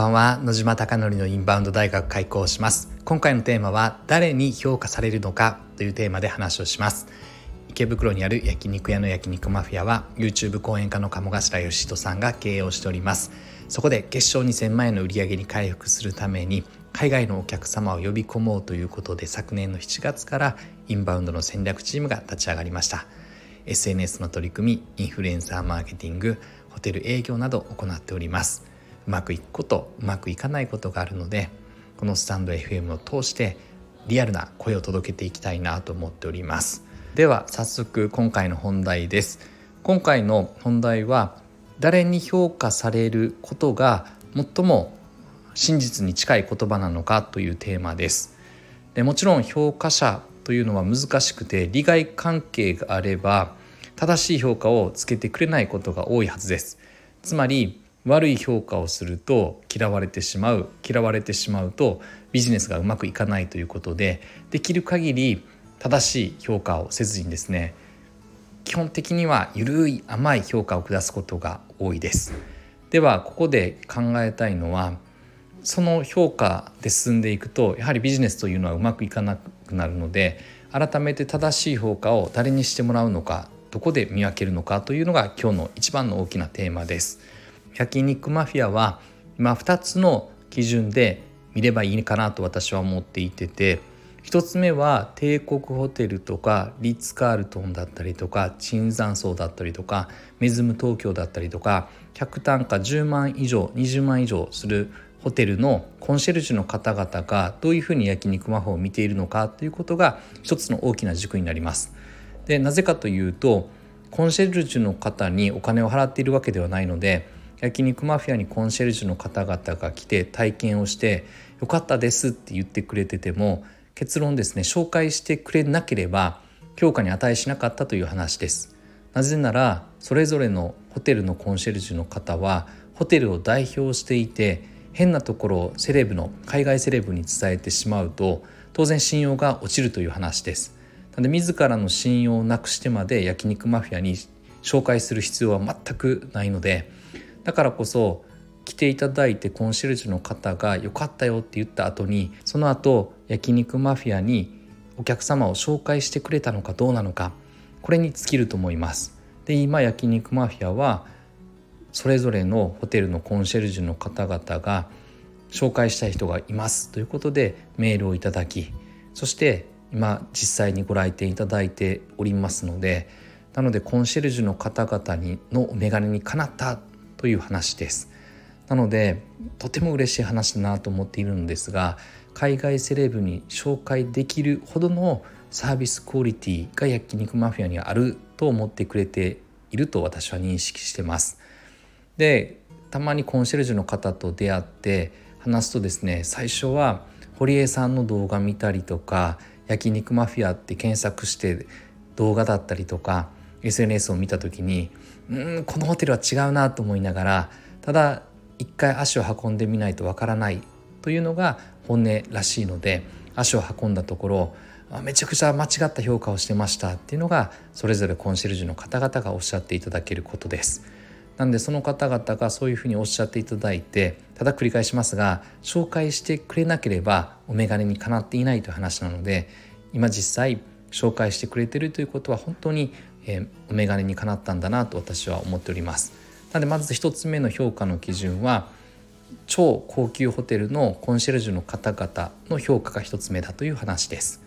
ばんは。野島貴則のインバウンド大学開講します。今回のテーマは誰に評価されるのかというテーマで話をします。池袋にある焼肉屋の焼肉マフィアは YouTube 講演家の鴨頭義人さんが経営をしております。そこで月賞2000万円の売り上げに回復するために海外のお客様を呼び込もうということで昨年の7月からインバウンドの戦略チームが立ち上がりました。SNS の取り組みインフルエンサーマーケティングホテル営業など行っております。うまくいくことうまくいかないことがあるのでこのスタンド FM を通してリアルな声を届けていきたいなと思っております。では早速今回の本題です。今回の本題は誰に評価されることが最も真実に近い言葉なのかというテーマです。でもちろん評価者というのは難しくて利害関係があれば正しい評価をつけてくれないことが多いはずです。つまり悪い評価をすると嫌われてしまう嫌われてしまうとビジネスがうまくいかないということでできる限り正しい評価をせずにですね基本的には緩い甘い評価を下すことが多いですではここで考えたいのはその評価で進んでいくとやはりビジネスというのはうまくいかなくなるので改めて正しい評価を誰にしてもらうのかどこで見分けるのかというのが今日の一番の大きなテーマです。焼肉マフィアは今2つの基準で見ればいいかなと私は思っていてて1つ目は帝国ホテルとかリッツ・カールトンだったりとか椿山荘だったりとかメズム東京だったりとか客単価10万以上20万以上するホテルのコンシェルジュの方々がどういうふうに焼肉マフを見ているのかということが一つの大きな軸になります。でなぜかというとコンシェルジュの方にお金を払っているわけではないので焼肉マフィアにコンシェルジュの方々が来て体験をして「よかったです」って言ってくれてても結論ですね紹介してくれなければ評価に値しなかったという話です。なぜならそれぞれのホテルのコンシェルジュの方はホテルを代表していて変なところをセレブの海外セレブに伝えてしまうと当然信用が落ちるという話です。なので自らの信用をなくしてまで焼肉マフィアに紹介する必要は全くないのでだからこそ来ていただいてコンシェルジュの方が良かったよって言った後にその後焼肉マフィアにお客様を紹介してくれたのかどうなのかこれに尽きると思います。で今焼肉マフィアはそれぞれのホテルのコンシェルジュの方々が紹介したい人がいますということでメールをいただきそして今実際にご来店いただいておりますのでなのでコンシェルジュの方々にのお眼鏡にかなったという話です。なのでとても嬉しい話だなと思っているんですが海外セレブに紹介できるほどのサービスクオリティが焼肉マフィアにあると思ってくれていると私は認識してます。でたまにコンシェルジュの方と出会って話すとですね最初は堀江さんの動画見たりとか焼肉マフィアって検索して動画だったりとか SNS を見た時にうんこのホテルは違うなと思いながらただ一回足を運んでみないとわからないというのが本音らしいので足を運んだところめちゃくちゃ間違った評価をしてましたっていうのがそれぞれコンシェルジュの方々がおっしゃっていただけることです。なんでその方々がそういうふうにおっしゃっていただいてただ繰り返しますが紹介してくれなければお眼鏡にかなっていないという話なので今実際紹介してくれてるということは本当に、えー、お眼鏡にかなったんだなと私は思っております。なのでまず1つ目の評価の基準は超高級ホテルのコンシェルジュの方々の評価が1つ目だという話です。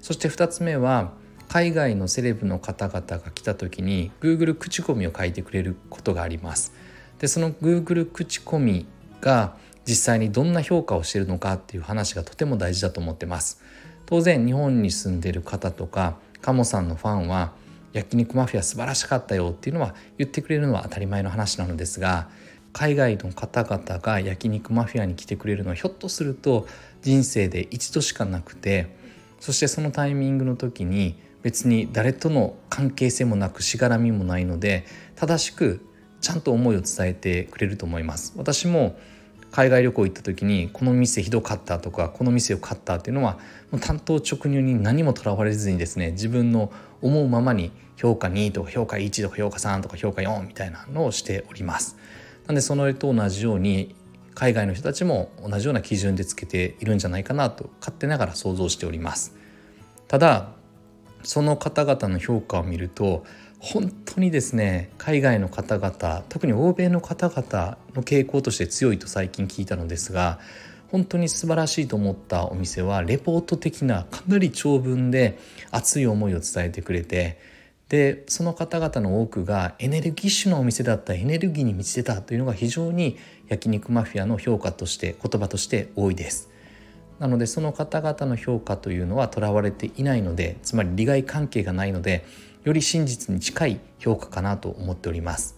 そして2つ目は海外のセレブの方々が来た時に Google 口コミを書いてくれることがあります。でその Google 口コミが実際にどんな評価をしているのかっていう話がとても大事だと思ってます。当然日本に住んでいる方とか鴨さんのファンは焼肉マフィア素晴らしかったよっていうのは言ってくれるのは当たり前の話なのですが海外の方々が焼肉マフィアに来てくれるのはひょっとすると人生で一度しかなくてそしてそのタイミングの時に別に誰との関係性もなくしがらみもないので正しくちゃんと思いを伝えてくれると思います。私も海外旅行行った時にこの店ひどかったとかこの店よかったっていうのはもう担当直入に何もとらわれずにですね自分の思うままに評価2とか評価1とか評価3とか評価4みたいなのをしております。なんでそのと同じように海外の人たちも同じような基準でつけているんじゃないかなと勝手ながら想像しておりますただその方々の評価を見ると本当にですね海外の方々特に欧米の方々の傾向として強いと最近聞いたのですが本当に素晴らしいと思ったお店はレポート的なかなり長文で熱い思いを伝えてくれてでその方々の多くがエネルギッシュなお店だったエネルギーに満ちてたというのが非常に焼肉マフィアの評価として言葉として多いです。なのでその方々の評価というのはとらわれていないのでつまり利害関係がないのでより真実に近い評価かなと思っております。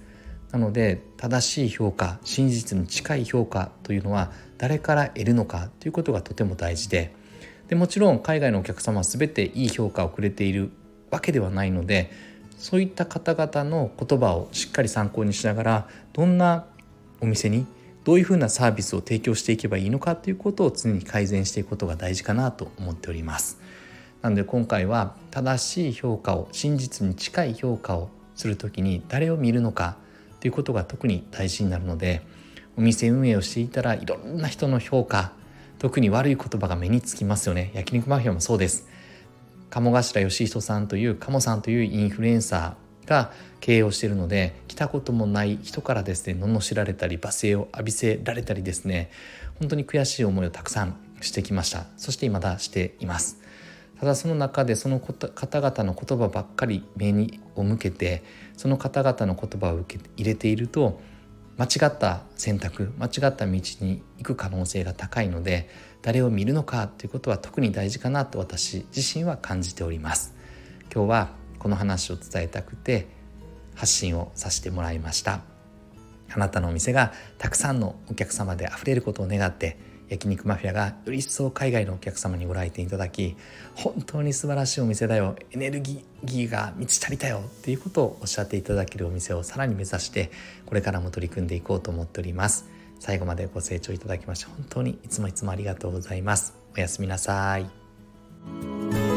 なので正しい評価真実に近い評価というのは誰から得るのかということがとても大事ででもちろん海外のお客様は全ていい評価をくれているわけではないのでそういった方々の言葉をしっかり参考にしながらどんなお店にどういうふうなサービスを提供していけばいいのかということを常に改善していくことが大事かなと思っております。なので今回は正しい評価を真実に近い評価をする時に誰を見るのかということが特に大事になるのでお店運営をしていたらいろんな人の評価特に悪い言葉が目につきますよね焼肉マフィアもそうです鴨頭義人さんという鴨さんというインフルエンサーが経営をしているので来たこともない人からですね罵られたり罵声を浴びせられたりですね本当に悔しい思いをたくさんしてきました。そして未だしています。ただその中でその方々の言葉ばっかり目にを向けてその方々の言葉を受け入れていると間違った選択間違った道に行く可能性が高いので誰を見るのかということは特に大事かなと私自身は感じております。今日はこの話を伝えたくて発信をさせてもらいました。あなたのお店がたくさんのお客様であふれることを願って焼肉マフィアがより一層海外のお客様にご来店いただき本当に素晴らしいお店だよ。エネルギーが満ち足りたよっていうことをおっしゃっていただけるお店をさらに目指してこれからも取り組んでいこうと思っております。最後までご清聴いただきまして本当にいつもいつもありがとうございます。おやすみなさい。